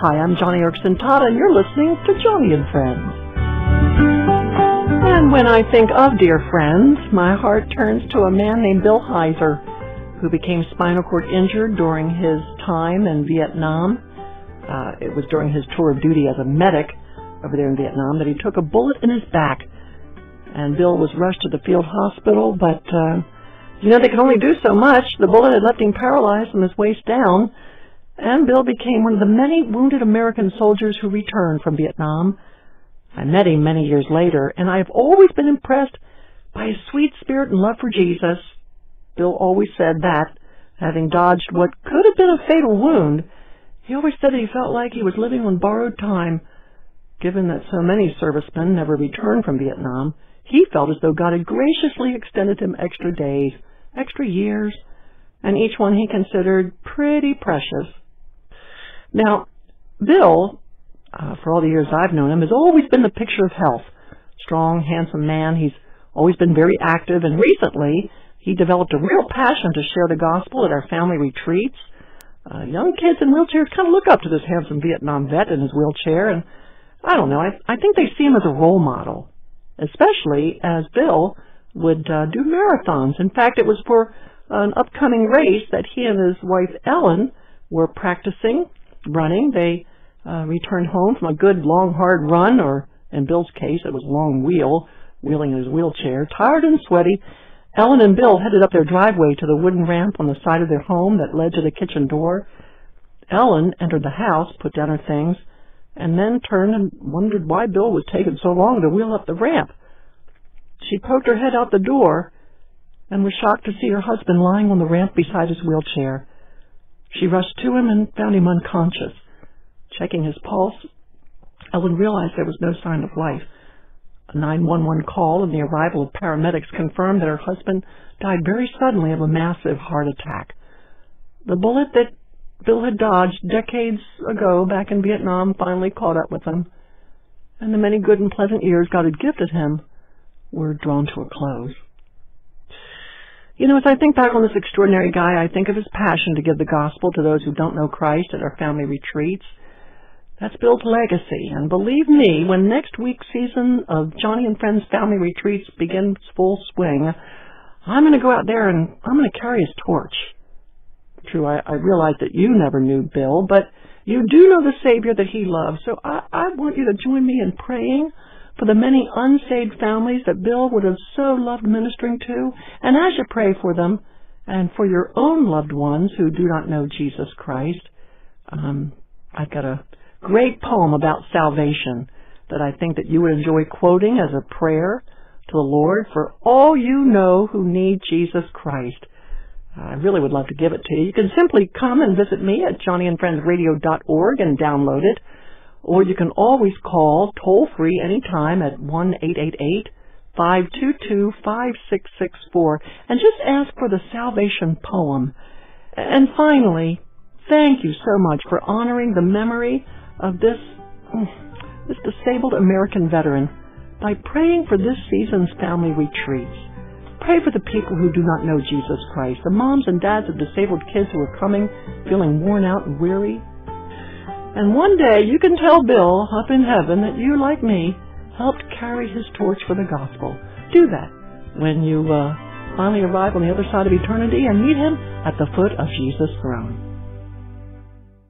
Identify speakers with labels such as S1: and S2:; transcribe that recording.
S1: Hi, I'm Joni Eareckson Tada, and you're listening to Joni and Friends. And when I think of dear friends, my heart turns to a man named Bill Heiser, who became spinal cord injured during his time in Vietnam. Uh, it was during his tour of duty as a medic over there in Vietnam that he took a bullet in his back. And Bill was rushed to the field hospital, but, uh, you know, they could only do so much. The bullet had left him paralyzed from his waist down and Bill became one of the many wounded American soldiers who returned from Vietnam. I met him many years later, and I have always been impressed by his sweet spirit and love for Jesus. Bill always said that, having dodged what could have been a fatal wound, he always said he felt like he was living on borrowed time. Given that so many servicemen never returned from Vietnam, he felt as though God had graciously extended him extra days, extra years, and each one he considered pretty precious. Now, Bill, uh, for all the years I've known him, has always been the picture of health. Strong, handsome man. He's always been very active, and recently he developed a real passion to share the gospel at our family retreats. Uh, young kids in wheelchairs kind of look up to this handsome Vietnam vet in his wheelchair, and I don't know, I, I think they see him as a role model, especially as Bill would uh, do marathons. In fact, it was for an upcoming race that he and his wife Ellen were practicing running. They uh, returned home from a good, long, hard run, or in Bill's case, it was a long wheel, wheeling in his wheelchair. Tired and sweaty, Ellen and Bill headed up their driveway to the wooden ramp on the side of their home that led to the kitchen door. Ellen entered the house, put down her things, and then turned and wondered why Bill was taking so long to wheel up the ramp. She poked her head out the door and was shocked to see her husband lying on the ramp beside his wheelchair. She rushed to him and found him unconscious. Checking his pulse, Ellen realized there was no sign of life. A 911 call and the arrival of paramedics confirmed that her husband died very suddenly of a massive heart attack. The bullet that Bill had dodged decades ago back in Vietnam finally caught up with him, and the many good and pleasant years God had gifted him were drawn to a close. You know, as I think back on this extraordinary guy, I think of his passion to give the gospel to those who don't know Christ at our family retreats. That's Bill's legacy. And believe me, when next week's season of Joni and Friends family retreats begins full swing, I'm going to go out there and I'm going to carry his torch. True, I, I realize that you never knew Bill, but you do know the Savior that he loves. So I, I want you to join me in praying for the many unsaved families that Bill would have so loved ministering to, and as you pray for them, and for your own loved ones who do not know Jesus Christ, um, I've got a great poem about salvation that I think that you would enjoy quoting as a prayer to the Lord for all you know who need Jesus Christ. I really would love to give it to you. You can simply come and visit me at joniandfriendsradio.org and download it or you can always call toll free anytime at 1 888 522 5664 and just ask for the salvation poem. And finally, thank you so much for honoring the memory of this, mm, this disabled American veteran by praying for this season's family retreats. Pray for the people who do not know Jesus Christ, the moms and dads of disabled kids who are coming feeling worn out and weary, and one day you can tell Bill up in heaven that you, like me, helped carry his torch for the gospel. Do that when you uh, finally arrive on the other side of eternity and meet him at the foot of Jesus' throne.